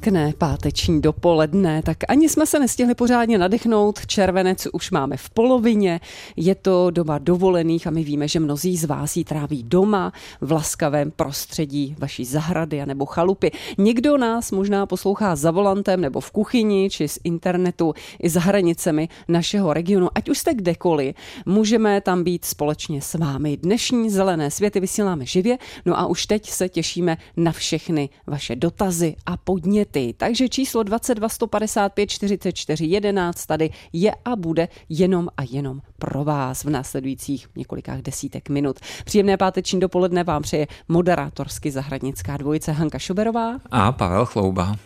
Pěkné páteční dopoledne, tak ani jsme se nestihli pořádně nadechnout. Červenec už máme v polovině, je to doba dovolených a my víme, že mnozí z vás ji tráví doma, v laskavém prostředí vaší zahrady a nebo chalupy. Někdo nás možná poslouchá za volantem nebo v kuchyni či z internetu i za hranicemi našeho regionu. Ať už jste kdekoliv, můžeme tam být společně s vámi. Dnešní zelené světy vysíláme živě, no a už teď se těšíme na všechny vaše dotazy a podněty podněty. Takže číslo 22 155 44 11 tady je a bude jenom a jenom pro vás v následujících několika desítek minut. Příjemné páteční dopoledne vám přeje moderátorsky zahradnická dvojice Hanka Šuberová a Pavel Chlouba.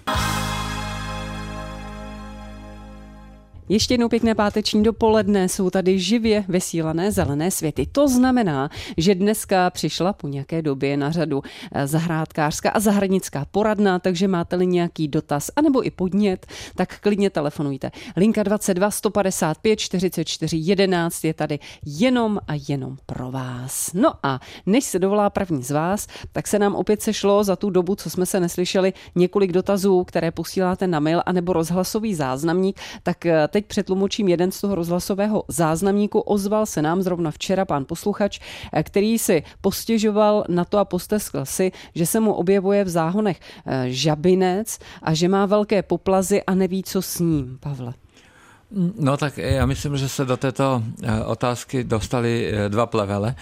Ještě jednou pěkné páteční dopoledne jsou tady živě vysílané zelené světy. To znamená, že dneska přišla po nějaké době na řadu eh, zahrádkářská a zahradnická poradna, takže máte-li nějaký dotaz anebo i podnět, tak klidně telefonujte. Linka 22 155 44 11 je tady jenom a jenom pro vás. No a než se dovolá první z vás, tak se nám opět sešlo za tu dobu, co jsme se neslyšeli, několik dotazů, které posíláte na mail anebo rozhlasový záznamník, tak eh, teď přetlumočím jeden z toho rozhlasového záznamníku. Ozval se nám zrovna včera pán posluchač, eh, který si postěžoval na to a posteskl si, že se mu objevuje v záhonech eh, žabinec a že má velké poplazy a neví, co s ním. Pavle. No tak já myslím, že se do této eh, otázky dostali dva plevele.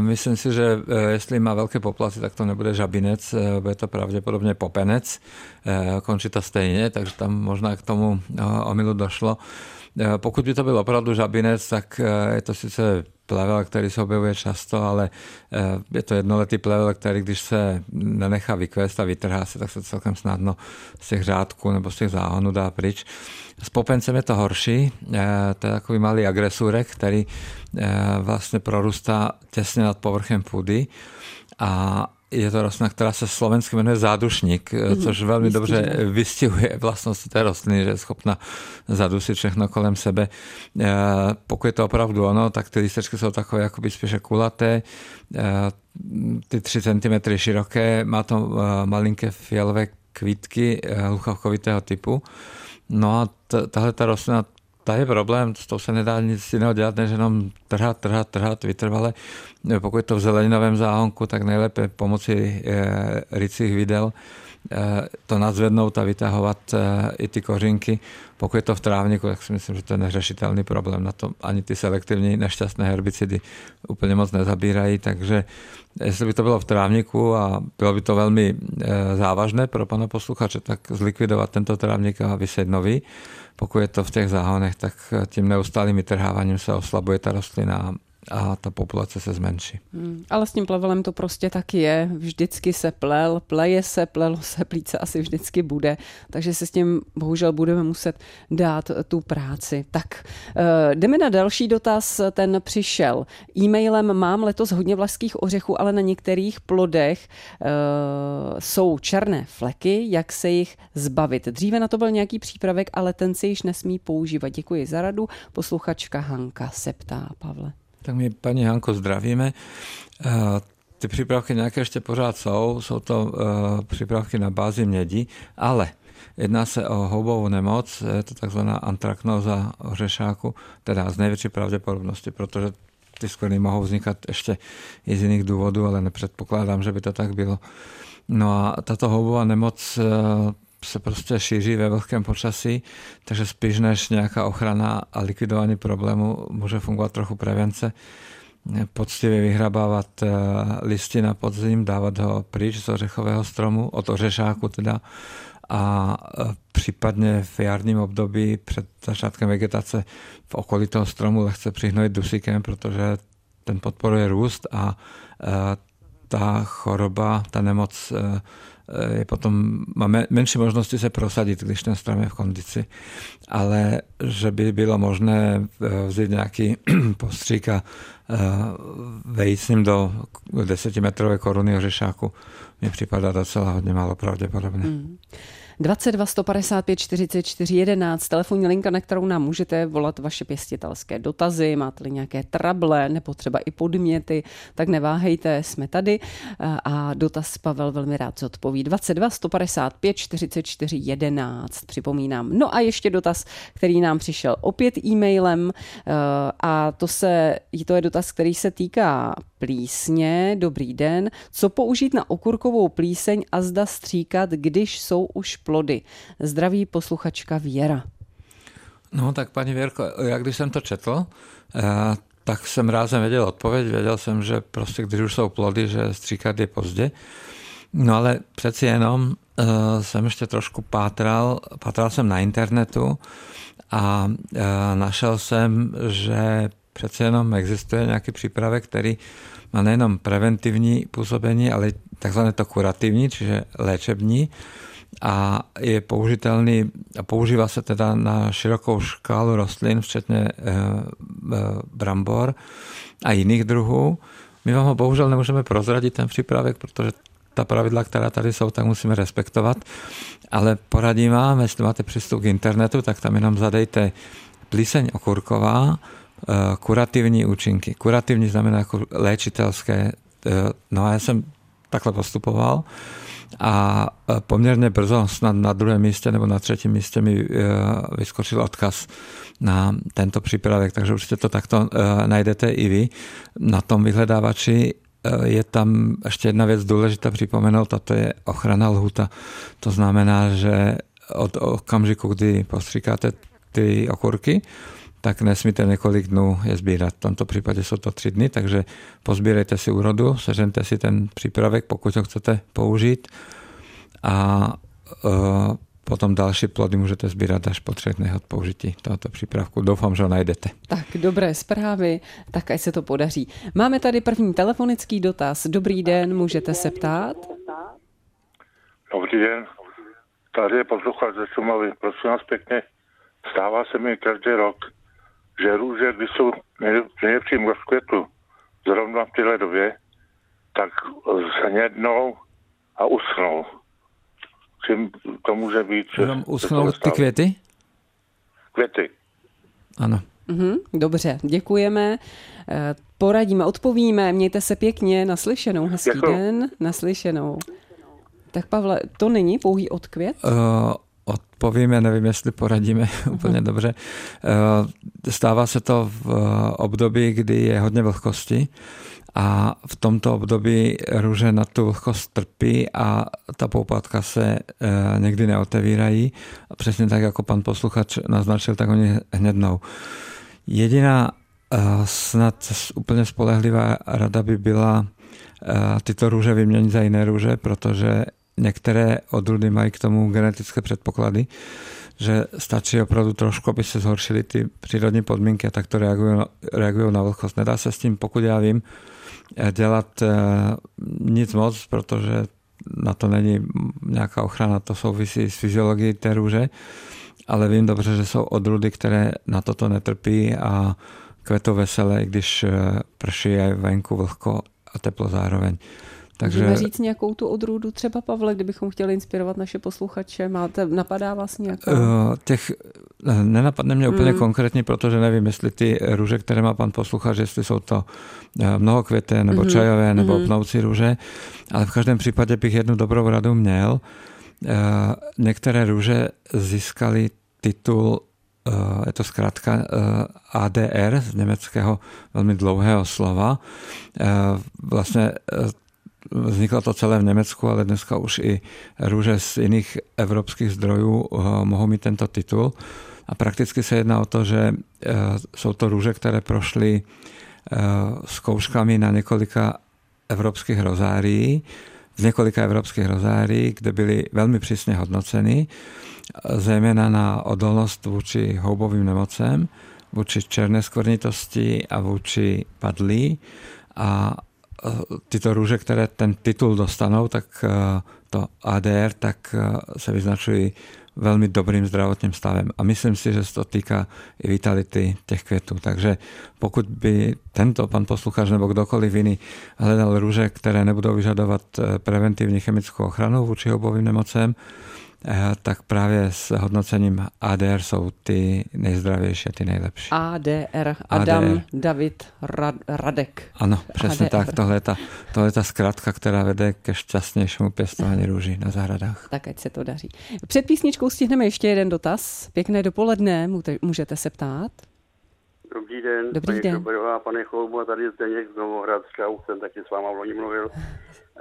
Myslím si, že jestli má velké poplaty, tak to nebude žabinec, bude to pravděpodobně popenec. Končí to stejně, takže tam možná k tomu omilu došlo. Pokud by to byl opravdu žabinec, tak je to sice plevel, který se objevuje často, ale je to jednoletý plevel, který když se nenechá vykvést a vytrhá se, tak se celkem snadno z těch řádků nebo z těch záhonů dá pryč. S popencem je to horší, to je takový malý agresůrek, který vlastně prorůstá těsně nad povrchem půdy a je to rostlina, která se slovensky jmenuje zádušník, mm, což velmi dobře vystihuje vlastnosti té rostliny, že je schopna zadusit všechno kolem sebe. Eh, pokud je to opravdu ono, tak ty lístečky jsou takové jakoby spíše kulaté, eh, ty 3 cm široké, má to malinké fialové kvítky hluchovkovitého typu. No a tahle ta rostlina ta je problém, s tou se nedá nic jiného dělat, než jenom trhat, trhat, trhat vytrvale. Pokud je to v zeleninovém záhonku, tak nejlépe pomocí eh, rycích videl to nadzvednout a vytahovat eh, i ty kořinky. Pokud je to v trávníku, tak si myslím, že to je neřešitelný problém. Na to ani ty selektivní nešťastné herbicidy úplně moc nezabírají, takže jestli by to bylo v trávníku a bylo by to velmi závažné pro pana posluchače, tak zlikvidovat tento trávník a vyset nový pokud je to v těch záhonech, tak tím neustálým vytrháváním se oslabuje ta rostlina a ta populace se zmenší. Hmm, ale s tím plevelem to prostě tak je. Vždycky se plel, pleje se, plelo se, plíce asi vždycky bude. Takže se s tím bohužel budeme muset dát tu práci. Tak uh, jdeme na další dotaz. Ten přišel e-mailem. Mám letos hodně vlašských ořechů, ale na některých plodech uh, jsou černé fleky. Jak se jich zbavit? Dříve na to byl nějaký přípravek, ale ten se již nesmí používat. Děkuji za radu. Posluchačka Hanka se ptá, Pavle. Tak my paní Hanko zdravíme. Eh, ty přípravky nějaké ještě pořád jsou, jsou to eh, přípravky na bázi mědi, ale jedná se o houbovou nemoc, je to takzvaná antraknoza ořešáku, teda z největší pravděpodobnosti, protože ty skvrny mohou vznikat ještě i z jiných důvodů, ale nepředpokládám, že by to tak bylo. No a tato houbová nemoc eh, se prostě šíří ve vlhkém počasí, takže spíš než nějaká ochrana a likvidování problému může fungovat trochu prevence. Poctivě vyhrabávat eh, listy na podzim, dávat ho pryč z ořechového stromu, od ořešáku teda, a eh, případně v jarním období před začátkem vegetace v okolí toho stromu lehce přihnojit dusíkem, protože ten podporuje růst a eh, ta choroba, ta nemoc potom, má menší možnosti se prosadit, když ten strom je v kondici. Ale že by bylo možné vzít nějaký postřík a vejít s ním do desetimetrové koruny ořešáku, mi připadá docela hodně málo pravděpodobné. Mm. 22 155 44 11, telefonní linka, na kterou nám můžete volat vaše pěstitelské dotazy, máte-li nějaké trable nebo třeba i podměty, tak neváhejte, jsme tady a dotaz Pavel velmi rád zodpoví. 22 155 44 11, připomínám. No a ještě dotaz, který nám přišel opět e-mailem eh, a to, se, to je dotaz, který se týká plísně. Dobrý den. Co použít na okurkovou plíseň a zda stříkat, když jsou už plody? Zdraví posluchačka Věra. No tak paní Věrko, jak když jsem to četl, eh, tak jsem rázem věděl odpověď. Věděl jsem, že prostě když už jsou plody, že stříkat je pozdě. No ale přeci jenom uh, jsem ještě trošku pátral, pátral jsem na internetu a uh, našel jsem, že přece jenom existuje nějaký přípravek, který má nejenom preventivní působení, ale takzvané to kurativní, čiže léčební a je použitelný a používá se teda na širokou škálu rostlin, včetně eh, eh, brambor a jiných druhů. My vám ho bohužel nemůžeme prozradit ten přípravek, protože ta pravidla, která tady jsou, tak musíme respektovat. Ale poradím vám, jestli máte přístup k internetu, tak tam jenom zadejte plíseň okurková, kurativní účinky. Kurativní znamená jako léčitelské. No a já jsem takhle postupoval a poměrně brzo, snad na druhém místě nebo na třetím místě mi vyskočil odkaz na tento přípravek, takže určitě to takto najdete i vy na tom vyhledávači. Je tam ještě jedna věc důležitá připomenout a to je ochrana lhuta. To znamená, že od okamžiku, kdy postříkáte ty okurky, tak nesmíte několik dnů je sbírat. V tomto případě jsou to tři dny, takže pozbírejte si úrodu, sežente si ten přípravek, pokud ho chcete použít a uh, potom další plody můžete sbírat až po třech dnech od použití tohoto přípravku. Doufám, že ho najdete. Tak, dobré zprávy, tak ať se to podaří. Máme tady první telefonický dotaz. Dobrý den, můžete se ptát? Dobrý den, tady je posluchač ze Šumavy. Prosím vás pěkně, stává se mi každý rok, že růže, když jsou nejlepším rozkvětu, zrovna v téhle době, tak zhnědnou a usnou. Čím to může být? Jenom uschnou ty květy? Květy. Ano. Mhm, dobře, děkujeme. Eh, poradíme, odpovíme. Mějte se pěkně. Naslyšenou. Hezký Děkuji. den. Naslyšenou. Tak Pavle, to není pouhý odkvět? Uh, odpovíme, nevím, jestli poradíme úplně dobře. Eh, stává se to v období, kdy je hodně vlhkosti a v tomto období růže na tu vlhkost trpí a ta poupatka se eh, někdy neotevírají. Přesně tak, jako pan posluchač naznačil, tak oni hnednou. Jediná eh, snad úplně spolehlivá rada by byla tyto růže vyměnit za jiné růže, protože některé odrůdy mají k tomu genetické předpoklady, že stačí opravdu trošku, aby se zhoršily ty přírodní podmínky a tak to reagují, reagují na vlhkost. Nedá se s tím, pokud já vím, eh, dělat eh, nic moc, protože na to není nějaká ochrana, to souvisí s fyziologií té růže, ale vím dobře, že jsou odrůdy, které na toto netrpí a kvetou veselé, když eh, prší je venku vlhko a teplo zároveň. Takže... Můžeme říct nějakou tu odrůdu třeba, Pavle, kdybychom chtěli inspirovat naše posluchače? Máte, napadá vás nějaká? Uh, těch eh, nenapadne mě úplně mm. konkrétně, protože nevím, jestli ty růže, které má pan posluchač, jestli jsou to eh, mnohokvěté, nebo mm. čajové, nebo mm. pnoucí růže, ale v každém případě bych jednu dobrou radu měl. Uh, některé růže získaly titul je to zkrátka ADR z německého velmi dlouhého slova. Vlastně Vzniklo to celé v Německu, ale dneska už i růže z jiných evropských zdrojů eh, mohou mít tento titul. A prakticky se jedná o to, že eh, jsou to růže, které prošly eh, zkouškami na několika evropských rozárií, z několika evropských rozárií, kde byly velmi přísně hodnoceny, zejména na odolnost vůči houbovým nemocem, vůči černé skvrnitosti a vůči padlí. A tyto růže, které ten titul dostanou, tak to ADR, tak se vyznačují velmi dobrým zdravotním stavem. A myslím si, že se to týká i vitality těch květů. Takže pokud by tento pan posluchač nebo kdokoliv jiný hledal růže, které nebudou vyžadovat preventivní chemickou ochranu vůči obovým nemocem, Eh, tak právě s hodnocením ADR jsou ty nejzdravější, ty nejlepší. ADR, Adam ADR. David Rad, Radek. Ano, přesně ADR. tak. Tohle je, ta, tohle je ta zkratka, která vede ke šťastnějšímu pěstování růží na zahradách. Tak ať se to daří. Před písničkou stihneme ještě jeden dotaz. Pěkné dopoledne, můžete se ptát. Dobrý den, Dobrý paní den. Šoberová, pane Chloubu, a tady Zdeněk z Novohradska, už jsem taky s váma v loni mluvil.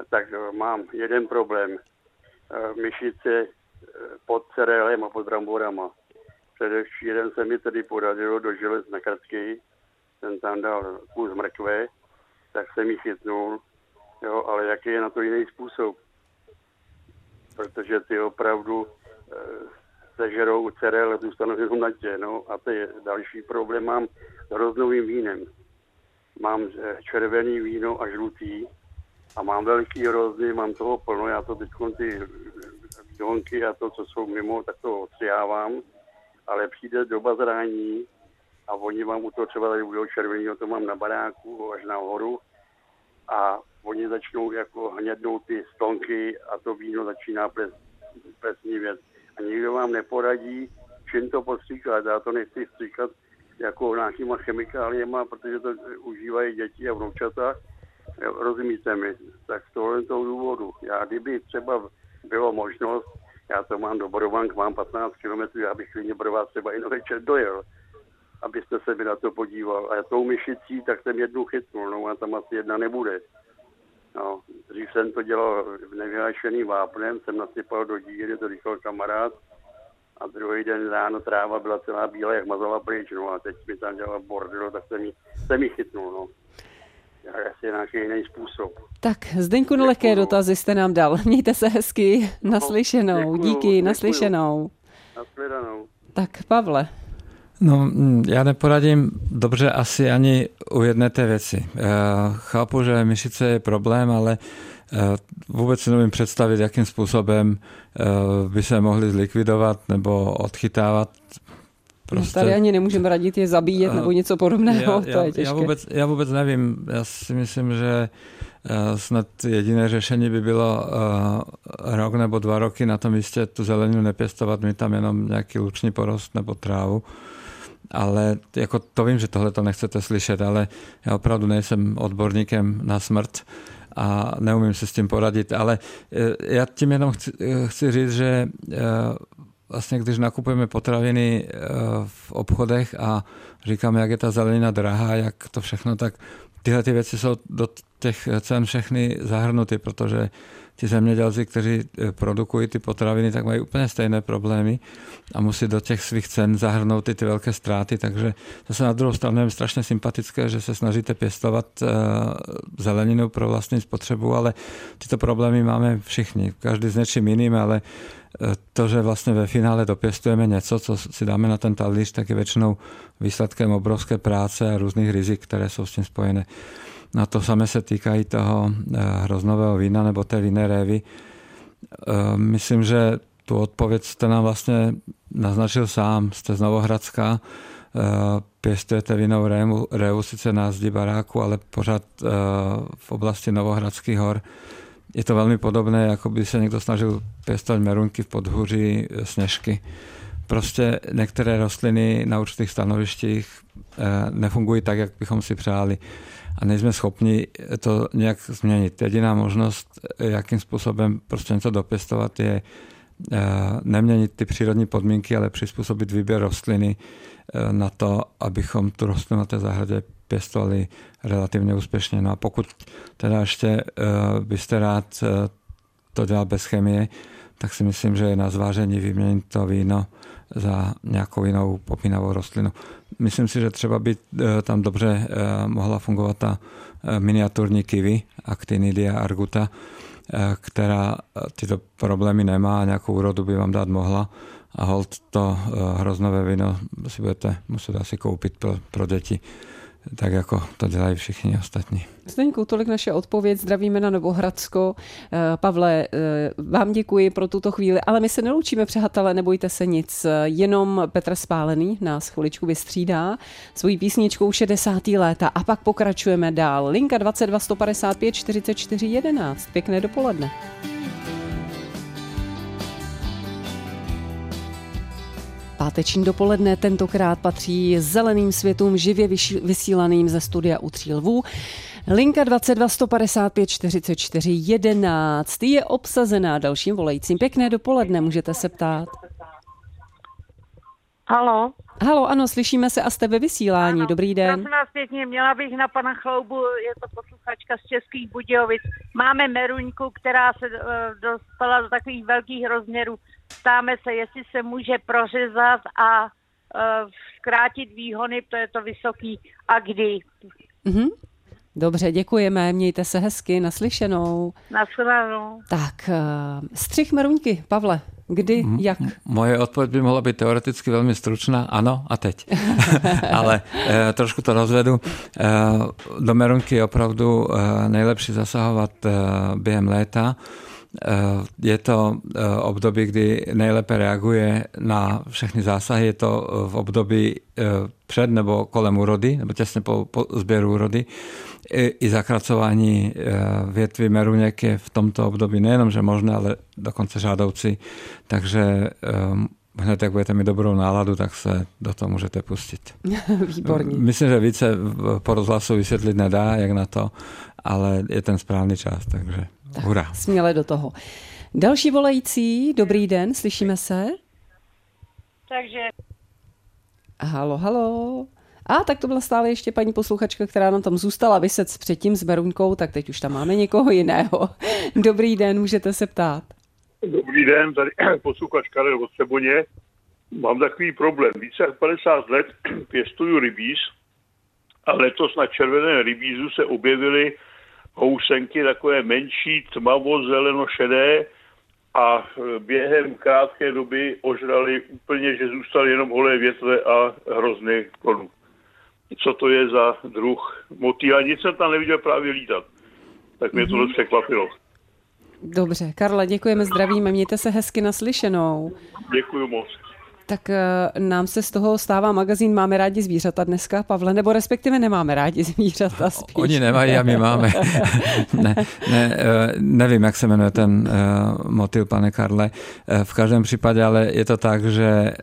Tak eh, mám jeden problém. Eh, myšice pod cerelem a pod bramborama. Především se mi tedy podařilo do želez na Kratky, jsem tam dal kus mrkve, tak jsem ji chytnul, jo, ale jaký je na to jiný způsob? Protože ty opravdu e, sežerou cerel, zůstanou jenom na tě, no a to je další problém. Mám s hroznovým vínem. Mám eh, červený víno a žlutý a mám velký hrozny, mám toho plno, já to teď ty donky a to, co jsou mimo, tak to odstřihávám, ale přijde doba zrání a oni vám u toho třeba tady budou červeného, to mám na baráku až nahoru a oni začnou jako hnědnout ty stonky a to víno začíná ples, věc. A nikdo vám neporadí, čím to podstříkat. Já to nechci stříkat jako nějakýma chemikáliema, protože to užívají děti a vnoučata. Rozumíte mi? Tak z tohle toho důvodu. Já kdyby třeba bylo možnost, já to mám do Borovank, mám 15 km, já bych klidně pro vás třeba i na večer dojel, abyste se mi na to podíval. A tou myšicí, tak jsem jednu chytnul, no a tam asi jedna nebude. No, dřív jsem to dělal nevyhášeným vápnem, jsem nasypal do díry, to říkal kamarád, a druhý den ráno tráva byla celá bílá, jak mazala pryč, no a teď mi tam dělal bordel, tak jsem ji, jsem ji chytnul, no asi nějaký jiný způsob. Tak, Zdeňku, lehké dotazy jste nám dal. Mějte se hezky, no, naslyšenou, děkuju, díky, děkuju. naslyšenou. Naslyšenou. Tak, Pavle. No, mm, já neporadím dobře asi ani u jedné té věci. Chápu, že myšice je problém, ale eh, vůbec si nevím představit, jakým způsobem eh, by se mohly zlikvidovat nebo odchytávat Prostě... Tady ani nemůžeme radit je zabíjet nebo něco podobného, já, to je těžké. Já vůbec, já vůbec nevím, já si myslím, že eh, snad jediné řešení by bylo uh, rok nebo dva roky na tom místě tu zeleninu nepěstovat, mít tam jenom nějaký luční porost nebo trávu. Ale jako to vím, že tohle to nechcete slyšet, ale já opravdu nejsem odborníkem na smrt a neumím se s tím poradit, ale eh, já tím jenom chci, chci říct, že vlastně, když nakupujeme potraviny eh, v obchodech a říkáme, jak je ta zelenina drahá, jak to všechno, tak tyhle ty věci jsou do těch cen všechny zahrnuty, protože ti zemědělci, kteří eh, produkují ty potraviny, tak mají úplně stejné problémy a musí do těch svých cen zahrnout i ty velké ztráty, takže zase na druhou stranu je strašně sympatické, že se snažíte pěstovat eh, zeleninu pro vlastní spotřebu, ale tyto problémy máme všichni, každý s něčím jiným, ale to, že vlastně ve finále dopěstujeme něco, co si dáme na ten talíř, tak je většinou výsledkem obrovské práce a různých rizik, které jsou s tím spojené. Na to samé se týkají toho eh, hroznového vína nebo té vinné révy. Eh, myslím, že tu odpověď jste nám vlastně naznačil sám. Jste z Novohradská, eh, pěstujete vinou révu, révu sice na zdi baráku, ale pořád v oblasti Novohradských hor. Je to velmi podobné, jako by se někdo snažil pěstovat merunky v podhůří sněžky. Prostě některé rostliny na určitých stanovištích nefungují tak, jak bychom si přáli a nejsme schopni to nějak změnit. Jediná možnost, jakým způsobem prostě něco dopěstovat, je neměnit ty přírodní podmínky, ale přizpůsobit výběr rostliny eh, na to, abychom tu rostlinu na té zahradě pěstovali relativně úspěšně. No a pokud teda ještě eh, byste rád to dělal bez chemie, tak si myslím, že je na zvážení vyměnit to víno za nějakou jinou popínavou rostlinu. Myslím si, že třeba by eh, tam dobře eh, mohla fungovat ta eh, miniaturní kiwi, Actinidia arguta, která tyto problémy nemá a nějakou úrodu by vám dát mohla a hold to hroznové víno si budete muset asi koupit pro, pro děti. Tak jako to dělají všichni ostatní. Zdeňku, tolik naše odpověď. Zdravíme na Novohradsko. Eh, Pavle, eh, vám děkuji pro tuto chvíli, ale my se neloučíme, přátelé, nebojte se nic. Jenom Petr Spálený nás chviličku vystřídá svojí písničkou 60. léta a pak pokračujeme dál. Linka 22 155 44 11. Pěkné dopoledne. Páteční dopoledne tentokrát patří zeleným světům živě vysílaným ze studia u tří lvů. Linka 22 155 44 11 je obsazená dalším volajícím. Pěkné dopoledne, můžete se ptát. Halo. Halo, ano, slyšíme se a jste ve vysílání. Ano, Dobrý den. Prosím vás pěkně, měla bych na pana Chloubu, je to posluchačka z Českých Budějovic. Máme meruňku, která se uh, dostala do takových velkých rozměrů. Ptáme se, jestli se může prořezat a uh, zkrátit výhony, to je to vysoký, a kdy. Mm-hmm. Dobře, děkujeme, mějte se hezky, naslyšenou. Naslyšenou. Tak, uh, střih meruňky, Pavle, Kdy, jak? Moje odpověď by mohla být teoreticky velmi stručná, ano a teď. Ale e, trošku to rozvedu. E, do merunky je opravdu e, nejlepší zasahovat e, během léta. E, je to e, období, kdy nejlépe reaguje na všechny zásahy. Je to v období před nebo kolem úrody, nebo těsně po, po sběru úrody i, i zakracování větví meruněk je v tomto období nejenom, že možné, ale dokonce žádoucí. Takže hned jak budete mít dobrou náladu, tak se do toho můžete pustit. Výborně. Myslím, že více po rozhlasu vysvětlit nedá, jak na to, ale je ten správný čas, takže tak, hurá. Směle do toho. Další volající, dobrý den, slyšíme se? Takže... Halo, halo. A tak to byla stále ještě paní posluchačka, která nám tam zůstala vyset předtím s Berunkou, tak teď už tam máme někoho jiného. Dobrý den, můžete se ptát. Dobrý den, tady posluchačka od Seboně. Mám takový problém. Více jak 50 let pěstuju rybíz a letos na červeném rybízu se objevily housenky takové menší, tmavo, zeleno, šedé a během krátké doby ožrali úplně, že zůstaly jenom holé větve a hrozný klonu co to je za druh motýla. Nic jsem tam neviděl právě lítat. Tak mě mm-hmm. to překvapilo. Dobře, Karla, děkujeme, zdravíme, mějte se hezky naslyšenou. Děkuji moc. Tak uh, nám se z toho stává magazín Máme rádi zvířata dneska, Pavle, nebo respektive nemáme rádi zvířata spíš. Oni nemají a my máme. ne, ne, uh, nevím, jak se jmenuje ten uh, motil, pane Karle. V každém případě ale je to tak, že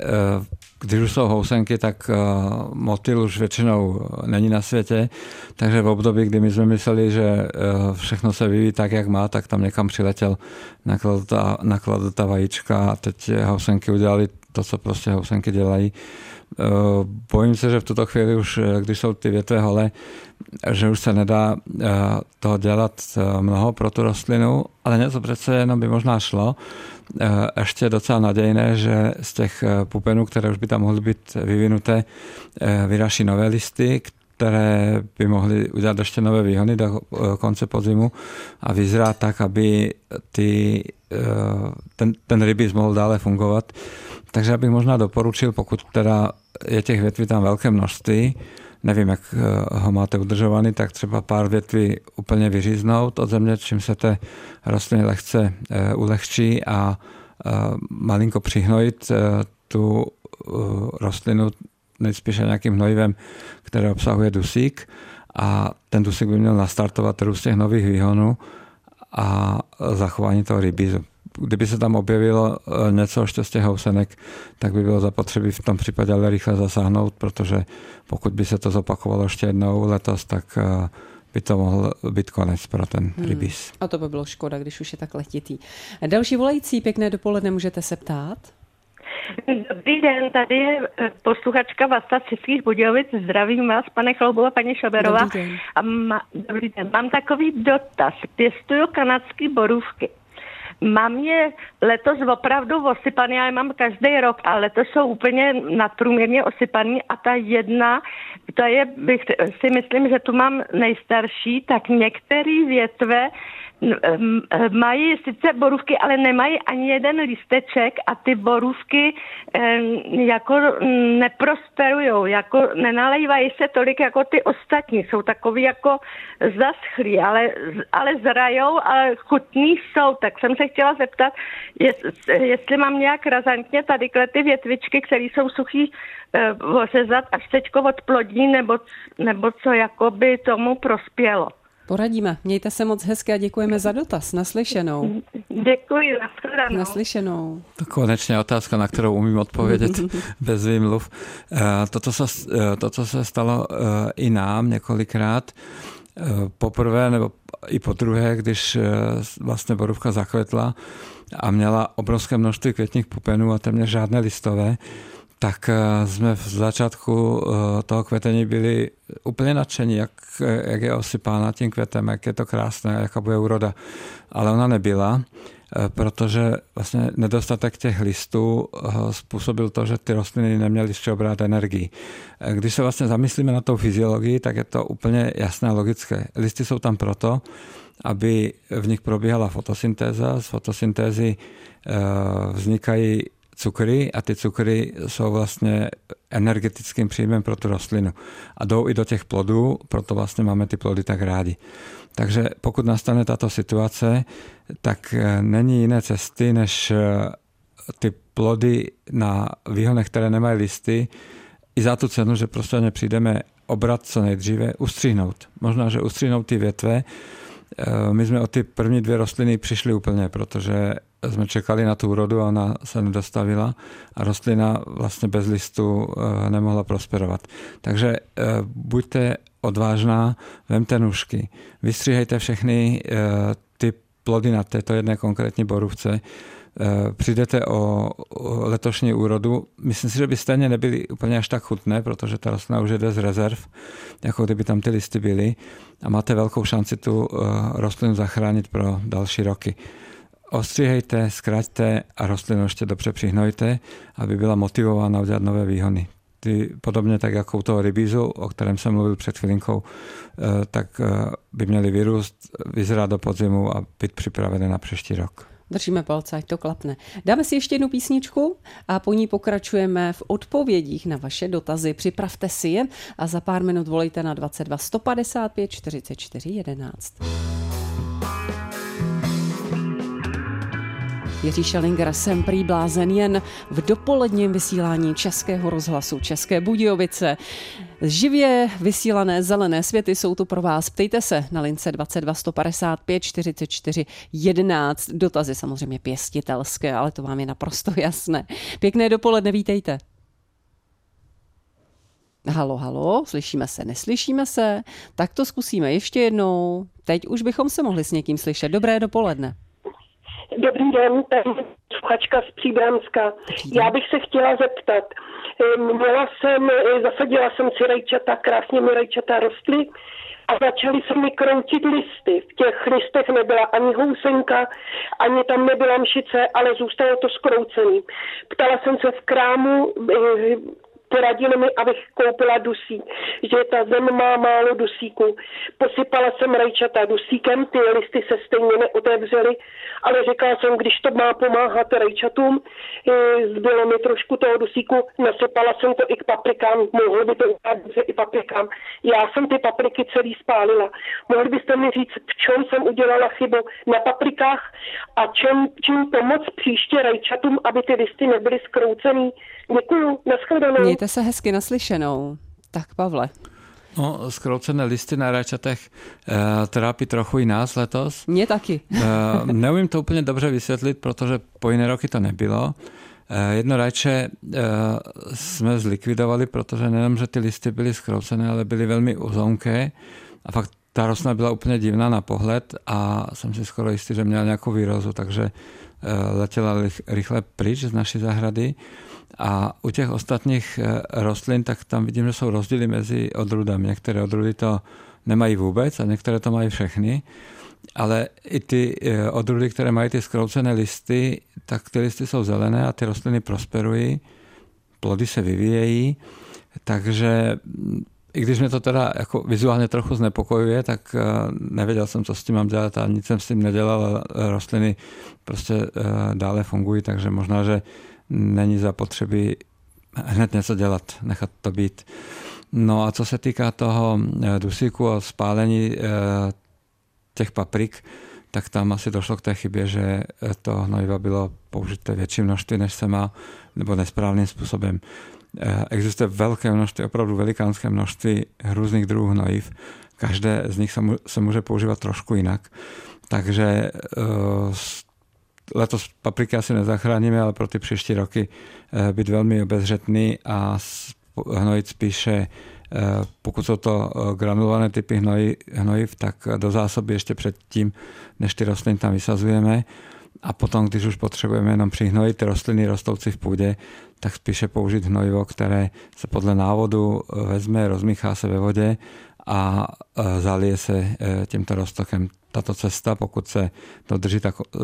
když už jsou housenky, tak uh, motyl už většinou není na světě, takže v období, kdy my jsme mysleli, že uh, všechno se vyvíjí tak, jak má, tak tam někam přiletěl, nakladl ta, vajíčka a teď housenky udělali to, co prostě housenky dělají. Uh, bojím se, že v tuto chvíli už, když jsou ty větve holé, že už se nedá uh, toho dělat mnoho pro tu rostlinu, ale něco přece jenom by možná šlo. Eh, ještě docela nadějné, že z těch eh, pupenů, které už by tam mohly být vyvinuté, eh, vyraší nové listy, které by mohly udělat ještě nové výhony do konce podzimu a vyzrát tak, aby ty, ten, ten rybíz mohl dále fungovat. Takže já bych možná doporučil, pokud teda je těch větví tam velké množství, nevím, jak eh, ho máte udržovaný, tak třeba pár větví úplně vyříznout od země, čím se té rostliny lehce eh, ulehčí a eh, malinko přihnojit tu rostlinu nejspíše nějakým hnojivem, které obsahuje dusík. A ten dusík by měl nastartovat růst těch nových výhonů a zachování toho rybízu kdyby se tam objevilo eh, něco ještě z těch housenek, tak by bylo zapotřebí v tom případě ale rychle zasáhnout, protože pokud by se to zopakovalo ještě jednou letos, tak eh, by to mohl být konec pro ten hmm. rybíz. A to by bylo škoda, když už je tak letitý. Další volající, pěkné dopoledne, můžete se ptát? Dobrý den, tady je eh, posluchačka Vasta Českých Budějovic. Zdravím vás, pane Chloubova, paní Šoberová. Dobrý den. A má, dobrý den. Mám takový dotaz. Pěstuju kanadské borůvky. Mám je letos opravdu osypaný, já je mám každý rok, ale letos jsou úplně nadprůměrně osypaný a ta jedna, to je, bych si myslím, že tu mám nejstarší, tak některé větve mají sice borůvky, ale nemají ani jeden listeček a ty borůvky jako neprosperují, jako nenalejvají se tolik jako ty ostatní. Jsou takový jako zaschlí, ale, ale zrajou, ale chutní jsou. Tak jsem se chtěla zeptat, jestli mám nějak razantně tady ty větvičky, které jsou suchý, eh, ořezat, až teďko odplodí, nebo, nebo co jakoby tomu prospělo. Poradíme. Mějte se moc hezky a děkujeme za dotaz. Naslyšenou. Děkuji, nashledanou. Naslyšenou. To konečně otázka, na kterou umím odpovědět bez výmluv. Eh, to, co se, eh, to, co se stalo eh, i nám několikrát, poprvé nebo i po druhé, když vlastně borůvka zakvetla a měla obrovské množství květních pupenů a téměř žádné listové, tak eh, jsme v začátku eh, toho kvetení byli úplně nadšení, jak, jak je osypána tím květem, jak je to krásné, jaká bude úroda. Ale ona nebyla, eh, protože vlastně nedostatek těch listů způsobil to, že ty rostliny neměly z čeho brát energii. Když se vlastně zamyslíme na tou fyziologii, tak je to úplně jasné a logické. Listy jsou tam proto, aby v nich probíhala fotosyntéza. Z fotosyntézy vznikají cukry a ty cukry jsou vlastně energetickým příjmem pro tu rostlinu a jdou i do těch plodů, proto vlastně máme ty plody tak rádi. Takže pokud nastane tato situace, tak eh, není jiné cesty, než eh, ty plody na výhonech, které nemají listy, i za tu cenu, že prostě přijdeme obrat co nejdříve, ustřihnout. Možná, že ustřihnout ty větve. Eh, my jsme o ty první dvě rostliny přišli úplně, protože jsme čekali na tu úrodu a ona se nedostavila a rostlina vlastně bez listu eh, nemohla prosperovat. Takže eh, buďte odvážná, vemte nůžky, vystříhejte všechny eh, ty plody na této jedné konkrétní borůvce, přijdete o letošní úrodu. Myslím si, že by stejně nebyly úplně až tak chutné, protože ta rostlina už jde z rezerv, jako kdyby tam ty listy byly a máte velkou šanci tu rostlinu zachránit pro další roky ostříhejte, zkraťte a rostlinu ještě dobře přihnojte, aby byla motivována udělat nové výhony. Ty, podobně tak jako u toho rybízu, o kterém jsem mluvil před chvilinkou, eh, tak eh, by měly vyrůst, vyzrát do podzimu a být připravené na příští rok. Držíme palce, ať to klapne. Dáme si ještě jednu písničku a po ní pokračujeme v odpovědích na vaše dotazy. Připravte si je a za pár minut volejte na 22 155 44 11. Jiří Šelinger jsem prý blázen jen v dopoledním vysílání Českého rozhlasu České Budějovice. Živě vysílané zelené světy jsou tu pro vás. Ptejte se na lince 22 155 44 11. Dotazy samozřejmě pěstitelské, ale to vám je naprosto jasné. Pěkné dopoledne, vítejte. Halo, halo, slyšíme se, neslyšíme se? Tak to zkusíme ještě jednou. Teď už bychom se mohli s někým slyšet. Dobré dopoledne. Dobrý den, tady sluchačka z Příbramska. Já bych se chtěla zeptat. Eh, měla jsem, eh, zasadila jsem si rajčata, krásně mi rajčata rostly a začaly se mi kroutit listy. V těch listech nebyla ani housenka, ani tam nebyla mšice, ale zůstalo to skroucený. Ptala jsem se v krámu, poradili mi, abych koupila dusík, že ta zem má málo dusíku. Posypala jsem rajčata dusíkem, ty listy se stejně neotevřely, ale říkala jsem, když to má pomáhat rajčatům, eh, zbylo mi trošku toho dusíku, nasypala jsem to i k paprikám, mohlo by to udělat i paprikám. Já jsem ty papriky celý spálila. Mohli byste mi říct, v čem jsem udělala chybu na paprikách a čem, čím pomoct příště rajčatům, aby ty listy nebyly skroucený. Děkuju, nashledanou. Mějte se hezky naslyšenou. Tak Pavle. No, skroucené listy na rajčatech e, trápí trochu i nás letos. Mě taky. e, neumím to úplně dobře vysvětlit, protože po jiné roky to nebylo. E, jedno rajče e, jsme zlikvidovali, protože nejenom, že ty listy byly skroucené, ale byly velmi uzonké a fakt ta rostlina byla úplně divná na pohled a jsem si skoro jistý, že měla nějakou výrozu, takže e, letěla rychle pryč z naší zahrady. A u těch ostatních eh, rostlin, tak tam vidím, že jsou rozdíly mezi odrůdami. Některé odrůdy to nemají vůbec a některé to mají všechny. Ale i ty eh, odrůdy, které mají ty skroucené listy, tak ty listy jsou zelené a ty rostliny prosperují, plody se vyvíjejí, takže i když mě to teda jako vizuálně trochu znepokojuje, tak nevěděl jsem, co s tím mám dělat a nic jsem s tím nedělal. Rostliny prostě dále fungují, takže možná, že není zapotřebí hned něco dělat, nechat to být. No a co se týká toho dusíku a spálení těch paprik, tak tam asi došlo k té chybě, že to hnojiva bylo použité větší množství, než se má, nebo nesprávným způsobem. Eh, existuje velké množství, opravdu velikánské množství různých druhů hnojiv. Každé z nich se může používat trošku jinak. Takže eh, letos papriky asi nezachráníme, ale pro ty příští roky eh, být velmi obezřetný a hnojit spíše pokud jsou to granulované typy hnojiv, tak do zásoby ještě předtím, než ty rostliny tam vysazujeme a potom, když už potřebujeme jenom přihnojit rostliny rostoucí v půdě, tak spíše použít hnojivo, které se podle návodu vezme, rozmíchá se ve vodě a zalije se e, tímto roztokem. Tato cesta, pokud se dodrží tak, e,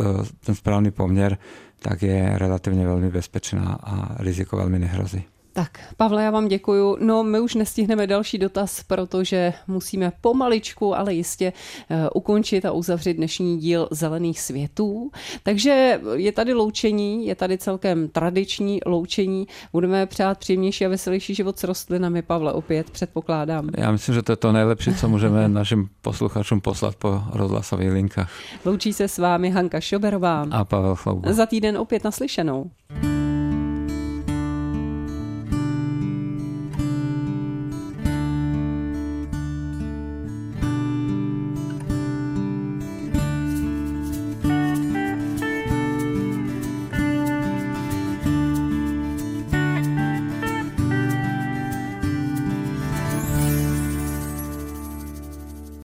ten správný poměr, tak je relativně velmi bezpečná a riziko velmi nehrozí. Tak, Pavle, já vám děkuju. No, my už nestihneme další dotaz, protože musíme pomaličku, ale jistě uh, ukončit a uzavřít dnešní díl Zelených světů. Takže je tady loučení, je tady celkem tradiční loučení. Budeme přát příjemnější a veselější život s rostlinami, Pavle, opět předpokládám. Já myslím, že to je to nejlepší, co můžeme našim posluchačům poslat po rozhlasových linkách. Loučí se s vámi Hanka Šoberová a Pavel Chlouba. Za týden opět naslyšenou.